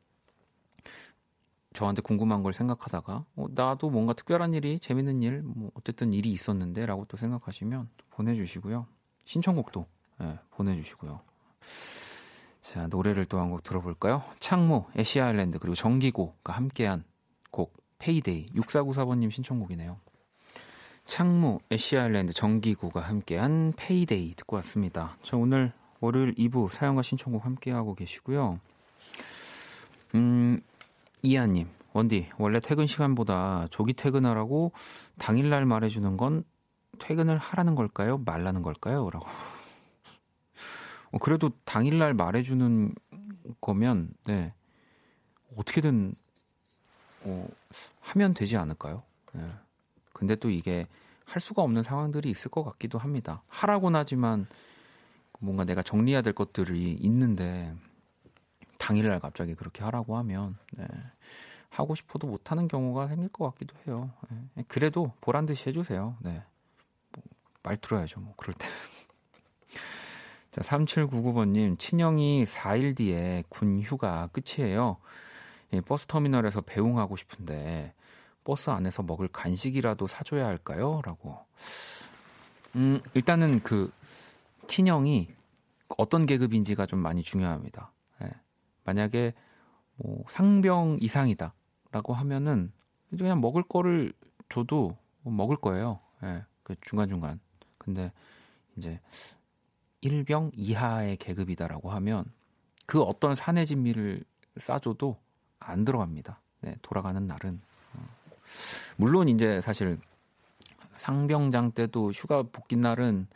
저한테 궁금한 걸 생각하다가 어, 나도 뭔가 특별한 일이 재밌는 일, 뭐 어쨌든 일이 있었는데라고 또 생각하시면 또 보내주시고요. 신청곡도 예, 보내주시고요. 자 노래를 또 한 곡 들어볼까요? 창모, 애쉬 아일랜드 그리고 정기고가 함께한 곡 Payday 6494번님 신청곡이네요. 창모, 애쉬 아일랜드, 정기고가 함께한 Payday 듣고 왔습니다. 저 오늘 월요일 2부 사연과 신청곡 함께하고 계시고요. 음, 이하님, 원디, 원래 퇴근 시간보다 조기 퇴근하라고 당일날 말해주는 건 퇴근을 하라는 걸까요? 말라는 걸까요? 라고. 어, 그래도 당일날 말해주는 거면, 네, 어떻게든, 어, 하면 되지 않을까요? 네. 근데 또 이게 할 수가 없는 상황들이 있을 것 같기도 합니다. 하라고는 하지만 뭔가 내가 정리해야 될 것들이 있는데, 당일날 갑자기 그렇게 하라고 하면 네. 하고 싶어도 못하는 경우가 생길 것 같기도 해요. 네. 그래도 보란 듯이 해주세요. 네. 뭐, 말 들어야죠. 뭐 그럴 때. 자, 3799번님, 친형이 4일 뒤에 군 휴가 끝이에요. 예, 버스 터미널에서 배웅하고 싶은데 버스 안에서 먹을 간식이라도 사줘야 할까요? 라고. 음, 일단은 그 친형이 어떤 계급인지가 좀 많이 중요합니다. 예. 만약에 뭐 상병 이상이다라고 하면은 그냥 먹을 거를 줘도 뭐 먹을 거예요. 예. 그 중간중간. 근데 이제 1병 이하의 계급이다라고 하면 그 어떤 산의 진미를 싸줘도 안 들어갑니다. 네, 돌아가는 날은. 어. 물론 이제 사실 상병장 때도 휴가 복귀 날은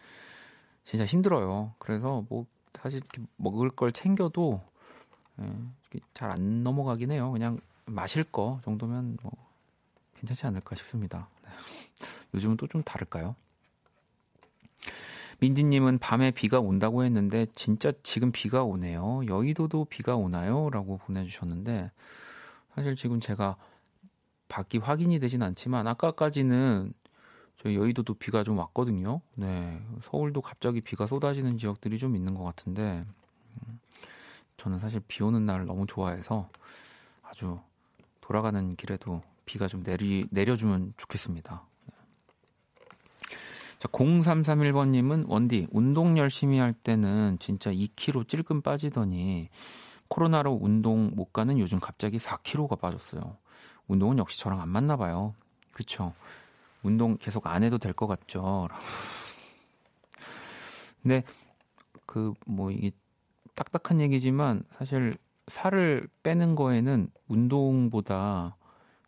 진짜 힘들어요. 그래서 뭐 사실 먹을 걸 챙겨도 예, 잘 안 넘어가긴 해요. 그냥 마실 거 정도면 뭐 괜찮지 않을까 싶습니다. 네. 요즘은 또 좀 다를까요? 민지님은 밤에 비가 온다고 했는데 진짜 지금 비가 오네요. 여의도도 비가 오나요? 라고 보내주셨는데 사실 지금 제가 밖이 확인이 되진 않지만 아까까지는 저희 여의도도 비가 좀 왔거든요. 네, 서울도 갑자기 비가 쏟아지는 지역들이 좀 있는 것 같은데 음, 저는 사실 비 오는 날을 너무 좋아해서 아주 돌아가는 길에도 비가 좀 내리 내려주면 좋겠습니다. 자, 0331번님은 원디 운동 열심히 할 때는 진짜 2kg 찔끔 빠지더니 코로나로 운동 못 가는 요즘 갑자기 4kg가 빠졌어요. 운동은 역시 저랑 안 맞나 봐요. 그쵸? 운동 계속 안 해도 될 것 같죠? 근데 그 뭐 이게 딱딱한 얘기지만 사실 살을 빼는 거에는 운동보다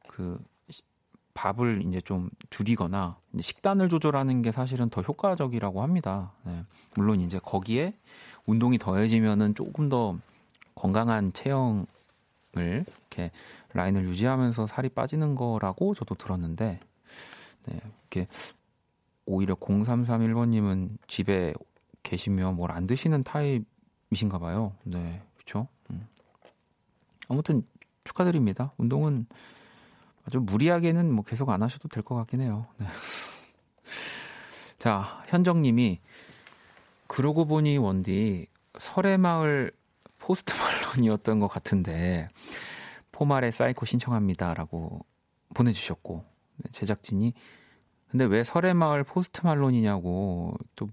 그 시- 밥을 이제 좀 줄이거나 이제 식단을 조절하는 게 사실은 더 효과적이라고 합니다. 네. 물론 이제 거기에 운동이 더해지면은 조금 더 건강한 체형을 이렇게 라인을 유지하면서 살이 빠지는 거라고 저도 들었는데 네, 이렇게 오히려 0331번님은 집에 계시면 뭘 안 드시는 타입 이신가 봐요. 네, 그렇죠. 아무튼 축하드립니다. 운동은 아주 무리하게는 뭐 계속 안 하셔도 될 것 같긴 해요. 네. 자, 현정님이 그러고 보니 원디 서래마을 포스트 말론이었던 것 같은데 포말에 사이코 신청합니다라고 보내주셨고 네, 제작진이 근데 왜 서래마을 포스트 말론이냐고 또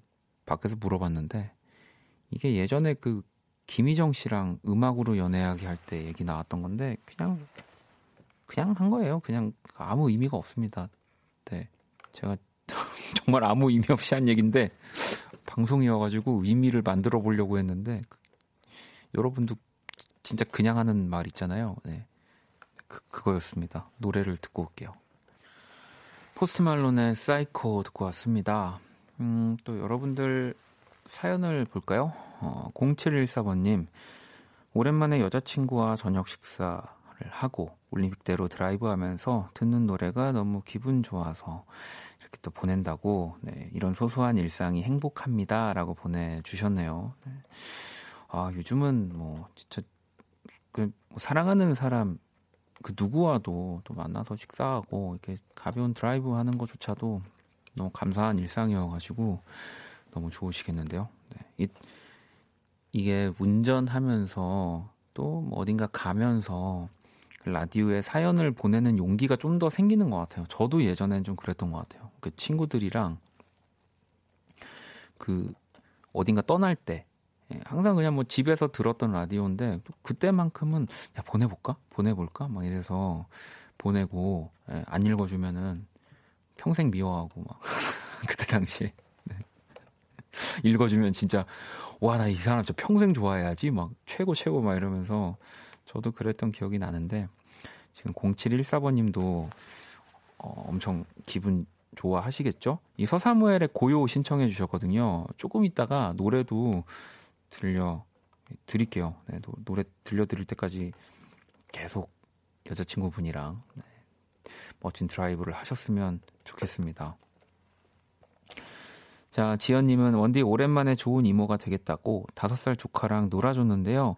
밖에서 물어봤는데 이게 예전에 그 김희정 씨랑 음악으로 연애하기 할 때 얘기 나왔던 건데 그냥 그냥 한 거예요. 그냥 아무 의미가 없습니다. 네, 제가 정말 아무 의미 없이 한 얘기인데 방송이어가지고 의미를 만들어 보려고 했는데 그- 여러분도 진짜 그냥 하는 말 있잖아요. 네, 그, 그거였습니다. 노래를 듣고 올게요. 포스트 말론의 사이코 듣고 왔습니다. 음, 또 여러분들 사연을 볼까요? 어, 0714번님, 오랜만에 여자친구와 저녁 식사를 하고 올림픽대로 드라이브 하면서 듣는 노래가 너무 기분 좋아서 이렇게 또 보낸다고, 네, 이런 소소한 일상이 행복합니다. 라고 보내주셨네요. 네. 아, 요즘은 뭐, 진짜, 그, 뭐 사랑하는 사람, 그 누구와도 또 만나서 식사하고 이렇게 가벼운 드라이브 하는 것조차도 너무 감사한 일상이어가지고 너무 좋으시겠는데요. 네. 이, 이게 운전하면서 또 뭐 어딘가 가면서 그 라디오에 사연을 보내는 용기가 좀 더 생기는 것 같아요. 저도 예전엔 좀 그랬던 것 같아요. 그 친구들이랑 그 어딘가 떠날 때 예, 항상 그냥 뭐 집에서 들었던 라디오인데 또 그때만큼은 야 보내볼까 보내볼까 막 이래서 보내고 예, 안 읽어주면은 평생 미워하고 막 그때 당시에 네. 읽어주면 진짜 와 나 이 사람 저 평생 좋아해야지 막 최고 최고 막 이러면서 저도 그랬던 기억이 나는데 지금 0714번님도 어, 엄청 기분 좋아하시겠죠? 이 서사무엘의 고요 신청해 주셨거든요. 조금 있다가 노래도 들려 드릴게요. 네, 노, 노래 들려 드릴 때까지 계속 여자친구분이랑 네, 멋진 드라이브를 하셨으면 좋겠습니다. 자, 지연님은 원디 오랜만에 좋은 이모가 되겠다고 다섯 살 조카랑 놀아줬는데요.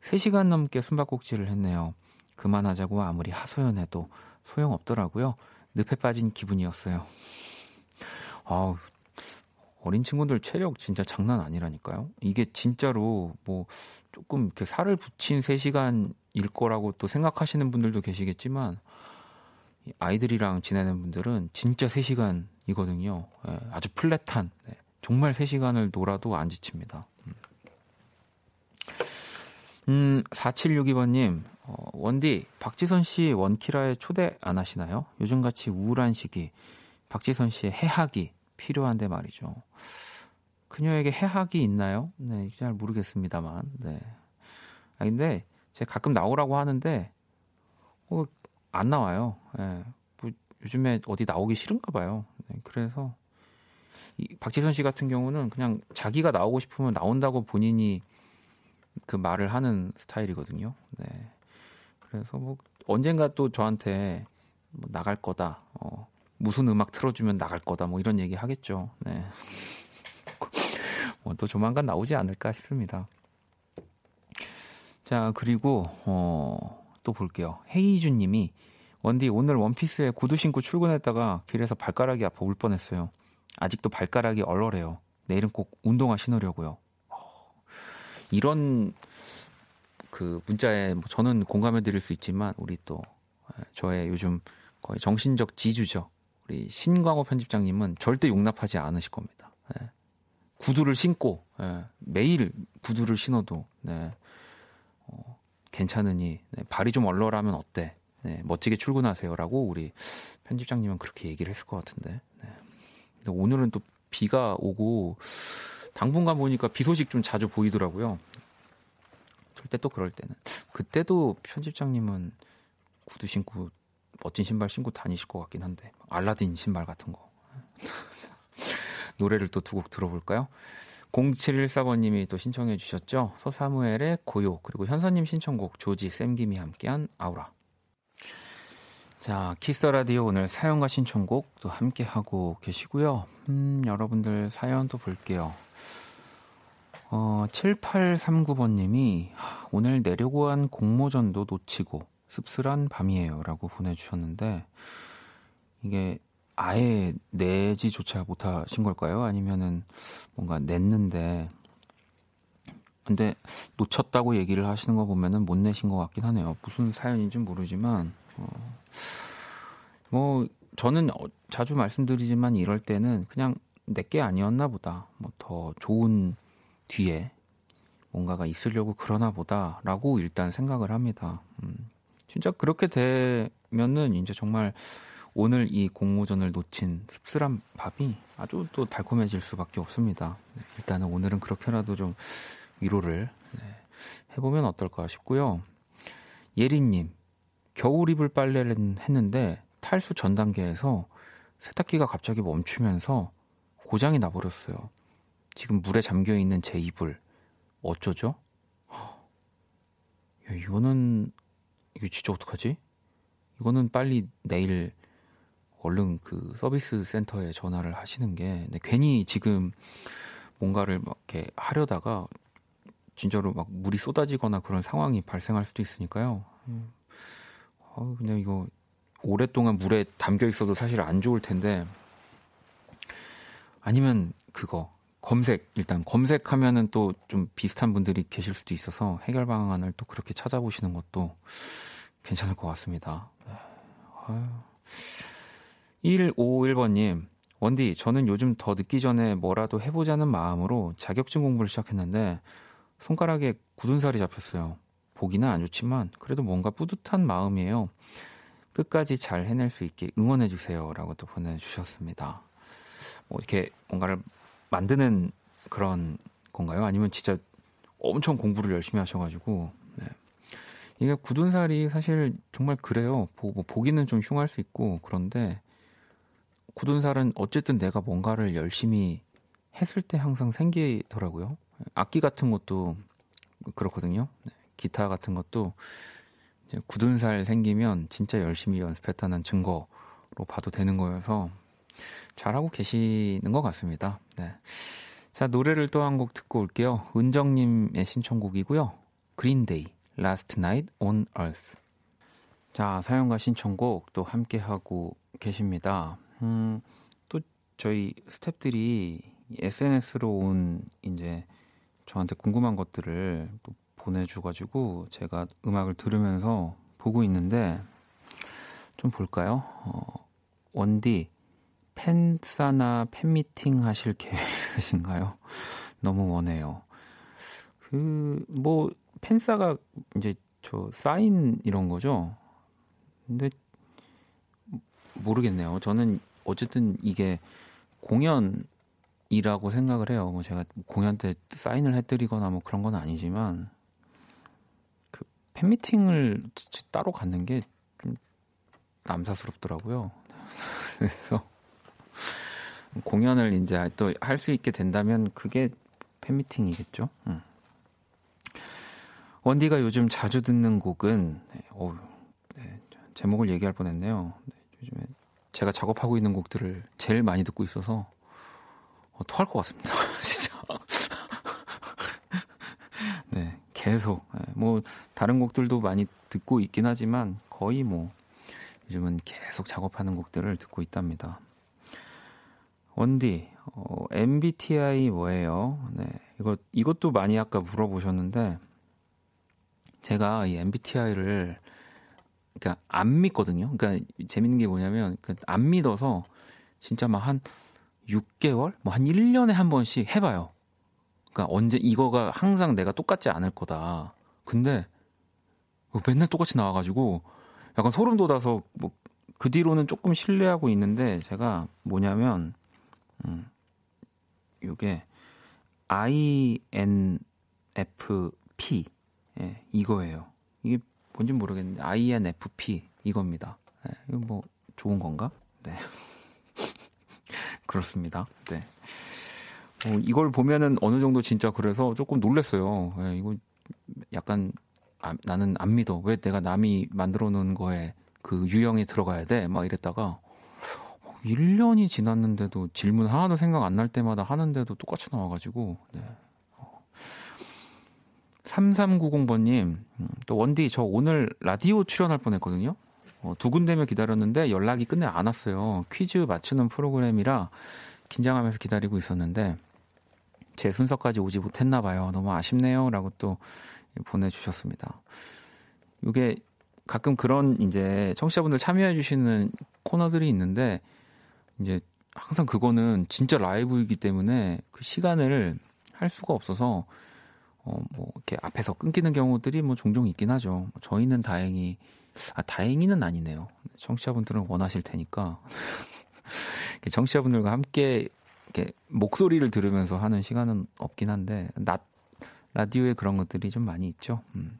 3시간 넘게 숨바꼭질을 했네요. 그만하자고 아무리 하소연해도 소용없더라고요. 늪에 빠진 기분이었어요. 아우, 어린 친구들 체력 진짜 장난 아니라니까요. 이게 진짜로 뭐 조금 이렇게 살을 붙인 3시간일 거라고 또 생각하시는 분들도 계시겠지만 이 아이들이랑 지내는 분들은 진짜 3시간 이거든요. 예, 아주 플랫한 네, 정말 3시간을 놀아도 안 지칩니다. 음. 음, 4762번님, 어, 원디, 박지선 씨 원키라에 초대 안 하시나요? 요즘같이 우울한 시기, 박지선 씨의 해학이 필요한데 말이죠. 그녀에게 해학이 있나요? 네, 잘 모르겠습니다만, 네. 아 근데 제가 가끔 나오라고 하는데 어, 안 나와요. 예. 뭐 요즘에 어디 나오기 싫은가 봐요. 네, 그래서 이 박지선 씨 같은 경우는 그냥 자기가 나오고 싶으면 나온다고 본인이 그 말을 하는 스타일이거든요. 네. 그래서 뭐 언젠가 또 저한테 뭐 나갈 거다. 어, 무슨 음악 틀어주면 나갈 거다. 뭐 이런 얘기 하겠죠. 네. 뭐 또 조만간 나오지 않을까 싶습니다. 자 그리고 어, 또 볼게요. 헤이준 님이 원디 오늘 원피스에 구두 신고 출근했다가 길에서 발가락이 아파 울 뻔했어요. 아직도 발가락이 얼얼해요. 내일은 꼭 운동화 신으려고요. 어, 이런 그 문자에 뭐 저는 공감해 드릴 수 있지만 우리 또 에, 저의 요즘 거의 정신적 지주죠. 우리 신광호 편집장님은 절대 용납하지 않으실 겁니다. 예. 구두를 신고 예, 매일 구두를 신어도 네, 어, 괜찮으니 네, 발이 좀 얼얼하면 어때? 네, 멋지게 출근하세요라고 우리 편집장님은 그렇게 얘기를 했을 것 같은데. 네. 근데 오늘은 또 비가 오고 당분간 보니까 비 소식 좀 자주 보이더라고요. 절대 또 그럴 때는 그때도 편집장님은 구두 신고 멋진 신발 신고 다니실 것 같긴 한데 알라딘 신발 같은 거 노래를 또 두 곡 들어볼까요? 0714번님이 또 신청해 주셨죠. 서사무엘의 고요 그리고 현서님 신청곡 조지 샘김이 함께한 아우라. 자 키스 라디오 오늘 사연과 신청곡 또 함께 하고 계시고요. 음, 여러분들 사연 또 볼게요. 어, 7839번 님이 오늘 내려고 한 공모전도 놓치고 씁쓸한 밤이에요라고 보내 주셨는데 이게 아예 내지조차 못 하신 걸까요? 아니면은 뭔가 냈는데 근데 놓쳤다고 얘기를 하시는 거 보면은 못 내신 것 같긴 하네요. 무슨 사연인지 는 모르지만 어, 뭐 저는 어, 자주 말씀드리지만 이럴 때는 그냥 내게 아니었나 보다. 뭐 더 좋은 뒤에 뭔가가 있으려고 그러나 보다라고 일단 생각을 합니다. 음, 진짜 그렇게 되면은 이제 정말 오늘 이 공모전을 놓친 씁쓸한 밥이 아주 또 달콤해질 수밖에 없습니다. 네, 일단은 오늘은 그렇게라도 좀 위로를 네, 해보면 어떨까 싶고요. 예림님, 겨울 이불 빨래를 했는데 탈수 전 단계에서 세탁기가 갑자기 멈추면서 고장이 나버렸어요. 지금 물에 잠겨 있는 제 이불 어쩌죠? 야, 이거는 이거 진짜 어떡하지? 이거는 빨리 내일 얼른 그 서비스 센터에 전화를 하시는 게 네, 괜히 지금 뭔가를 막 이렇게 하려다가 진짜로 막 물이 쏟아지거나 그런 상황이 발생할 수도 있으니까요. 음. 어, 그냥 이거 오랫동안 물에 담겨 있어도 사실 안 좋을 텐데 아니면 그거 검색 일단 검색하면은 또 좀 비슷한 분들이 계실 수도 있어서 해결 방안을 또 그렇게 찾아보시는 것도 괜찮을 것 같습니다. 네. 아유. 151번님, 원디, 저는 요즘 더 늦기 전에 뭐라도 해보자는 마음으로 자격증 공부를 시작했는데 손가락에 굳은 살이 잡혔어요. 보기는 안 좋지만 그래도 뭔가 뿌듯한 마음이에요. 끝까지 잘 해낼 수 있게 응원해 주세요. 라고 또 보내주셨습니다. 뭐 이렇게 뭔가를 만드는 그런 건가요? 아니면 진짜 엄청 공부를 열심히 하셔가지고, 네. 이게 굳은 살이 사실 정말 그래요. 보, 뭐 보기는 좀 흉할 수 있고, 그런데 굳은 살은 어쨌든 내가 뭔가를 열심히 했을 때 항상 생기더라고요. 악기 같은 것도 그렇거든요. 네. 기타 같은 것도 이제 굳은 살 생기면 진짜 열심히 연습했다는 증거로 봐도 되는 거여서 잘하고 계시는 것 같습니다. 네. 자, 노래를 또 한 곡 듣고 올게요. 은정님의 신청곡이고요. 그린데이, Last Night on Earth. 자, 사연과 신청곡 또 함께 하고 계십니다. 음, 또 저희 스탭들이 SNS로 온 이제 저한테 궁금한 것들을 또 보내줘가지고 제가 음악을 들으면서 보고 있는데 좀 볼까요? 어, 원디 팬사나 팬미팅 하실 계획 있으신가요? 너무 원해요. 그 뭐 팬사가 이제 저 사인 이런 거죠. 근데 모르겠네요. 저는 어쨌든 이게 공연이라고 생각을 해요. 뭐 제가 공연 때 사인을 해드리거나 뭐 그런 건 아니지만 팬미팅을 따로 갖는 게 좀 남사스럽더라고요. 그래서 공연을 이제 또 할 수 있게 된다면 그게 팬미팅이겠죠. 음. 원디가 요즘 자주 듣는 곡은 네, 어우, 네, 제목을 얘기할 뻔했네요. 네, 요즘에 제가 작업하고 있는 곡들을 제일 많이 듣고 있어서 어, 토할 것 같습니다. 진짜. 네, 계속. 네, 뭐 다른 곡들도 많이 듣고 있긴 하지만 거의 뭐 요즘은 계속 작업하는 곡들을 듣고 있답니다. 원디, 어, MBTI 뭐예요? 네, 이거 이것도 많이 아까 물어보셨는데 제가 이 MBTI를 그러니까 안 믿거든요. 그러니까 재밌는 게 뭐냐면 그안 믿어서 진짜 막 한 6개월, 뭐 한 1년에 한 번씩 해봐요. 그러니까 언제 이거가 항상 내가 똑같지 않을 거다. 근데 뭐 맨날 똑같이 나와가지고 약간 소름 돋아서 뭐 그 뒤로는 조금 신뢰하고 있는데 제가 뭐냐면 음 요게 INFP 예, 이거예요. 이게 뭔지 모르겠는데 INFP 이겁니다. 예, 이거 뭐 좋은 건가? 네. 그렇습니다. 네. 어, 이걸 보면은 어느 정도 진짜 그래서 조금 놀랐어요. 예, 이거 약간 아, 나는 안 믿어. 왜 내가 남이 만들어 놓은 거에 그 유형에 들어가야 돼? 막 이랬다가 1년이 지났는데도 질문 하나도 생각 안 날 때마다 하는데도 똑같이 나와가지고 네. 3390번님, 음, 또 원디, 저 오늘 라디오 출연할 뻔 했거든요. 어, 두군데며 기다렸는데 연락이 끝내 안 왔어요. 퀴즈 맞추는 프로그램이라 긴장하면서 기다리고 있었는데 제 순서까지 오지 못했나 봐요. 너무 아쉽네요. 라고 또 보내주셨습니다. 이게 가끔 그런 이제 청취자분들 참여해 주시는 코너들이 있는데 이제 항상 그거는 진짜 라이브이기 때문에 그 시간을 할 수가 없어서 어, 뭐, 이렇게 앞에서 끊기는 경우들이 뭐 종종 있긴 하죠. 저희는 다행히, 아, 다행히는 아니네요. 청취자분들은 원하실 테니까. 청취자분들과 함께 이렇게 목소리를 들으면서 하는 시간은 없긴 한데, 낮, 라디오에 그런 것들이 좀 많이 있죠. 음.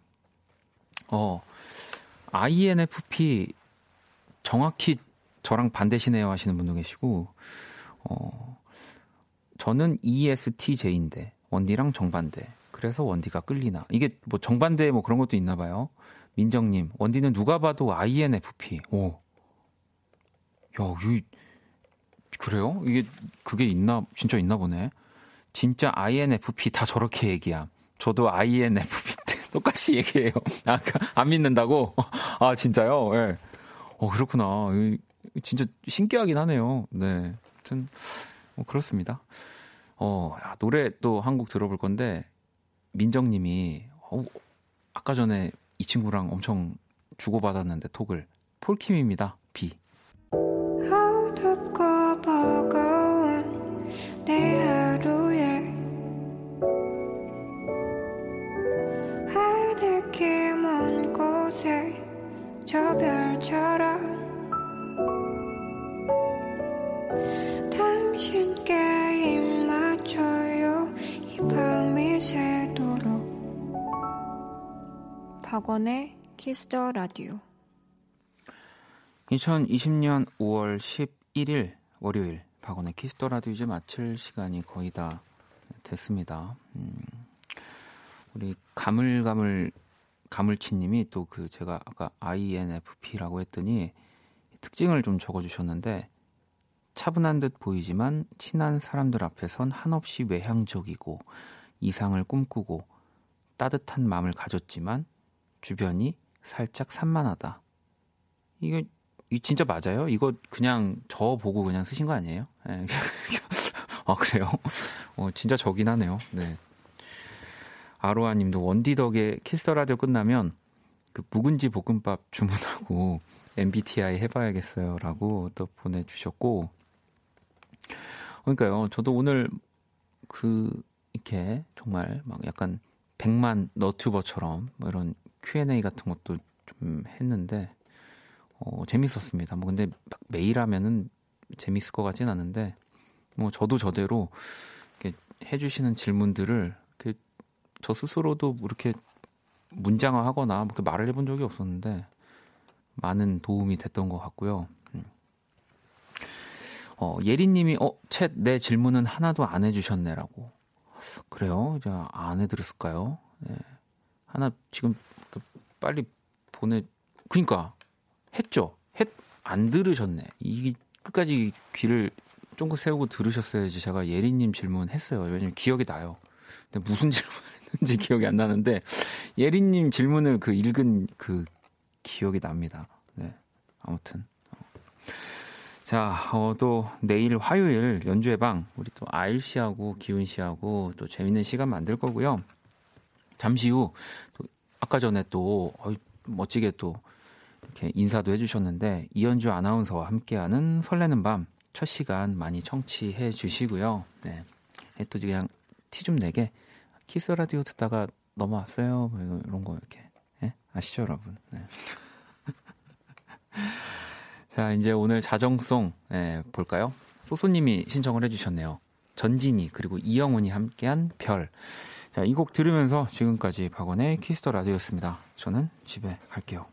어, INFP 정확히 저랑 반대시네요 하시는 분도 계시고, 어, 저는 ESTJ인데, 원디랑 정반대. 그래서 원디가 끌리나. 이게 뭐 정반대 뭐 그런 것도 있나 봐요. 민정님, 원디는 누가 봐도 INFP. 오. 야, 이 그래요? 이게 그게 있나 진짜 있나 보네. 진짜 INFP 다 저렇게 얘기야. 저도 INFP 때 똑같이 얘기해요. 아까 안 믿는다고? 아 진짜요? 예. 어 그렇구나. 이- 진짜 신기하긴 하네요. 네. 아무튼 뭐 그렇습니다. 어 야, 노래 또 한 곡 들어볼 건데 민정님이 어, 아까 전에 이 친구랑 엄청 주고받았는데 톡을 폴킴입니다. 비. 저 별처럼 당신께 입 맞춰요. 이 밤이 새도록. 박원의 키스더 라디오 2020년 5월 11일 월요일 박원의 키스 더 라디오 이제 마칠 시간이 거의 다 됐습니다. 음, 우리 가물가물 가물치님이 또 그 제가 아까 INFP라고 했더니 특징을 좀 적어주셨는데 차분한 듯 보이지만 친한 사람들 앞에선 한없이 외향적이고 이상을 꿈꾸고 따뜻한 마음을 가졌지만 주변이 살짝 산만하다. 이게 이 진짜 맞아요? 이거 그냥 저 보고 그냥 쓰신 거 아니에요? 예. 아 그래요? 어 진짜 저긴 하네요. 네. 아로아 님도 원디 덕에 키스 라디오 끝나면 그 묵은지 볶음밥 주문하고 MBTI 해봐야겠어요. 라고 또 보내주셨고. 그러니까요. 저도 오늘 그, 이렇게 정말 막 약간 백만 너튜버처럼 뭐 이런 Q&A 같은 것도 좀 했는데, 어, 재밌었습니다. 뭐 근데 막 매일 하면은 재밌을 것 같진 않은데, 뭐 저도 저대로 이렇게 해주시는 질문들을 저 스스로도 이렇게 문장화하거나 뭐 그렇게 말을 해본 적이 없었는데 많은 도움이 됐던 것 같고요. 음. 어, 예리님이 어, 챗 내 질문은 하나도 안 해주셨네라고. 그래요? 이제 안 해드렸을까요? 네. 하나 지금 그 빨리 보내. 그니까 했죠. 했 안 들으셨네. 이 끝까지 귀를 쫑긋 세우고 들으셨어야지 제가 예리님 질문 했어요. 왜냐면 기억이 나요. 근데 무슨 질문 했는지 기억이 안 나는데 예리님 질문을 그 읽은 그 기억이 납니다. 네. 아무튼. 자, 어, 또 내일 화요일 연주회 방 우리 또 아일 씨하고 기훈 씨하고 또 재밌는 시간 만들 거고요. 잠시 후 또 아까 전에 또 어이, 멋지게 또 이렇게 인사도 해주셨는데 이현주 아나운서와 함께하는 설레는 밤 첫 시간 많이 청취해 주시고요. 네, 또 그냥 티 좀 내게 키스 라디오 듣다가 넘어왔어요. 뭐 이런 거 이렇게 예? 아시죠, 여러분? 네. 자, 이제 오늘 자정송 예, 볼까요? 소소님이 신청을 해주셨네요. 전진이 그리고 이영훈이 함께한 별. 자, 이 곡 들으면서 지금까지 박원의 키스 더 라디오였습니다. 저는 집에 갈게요.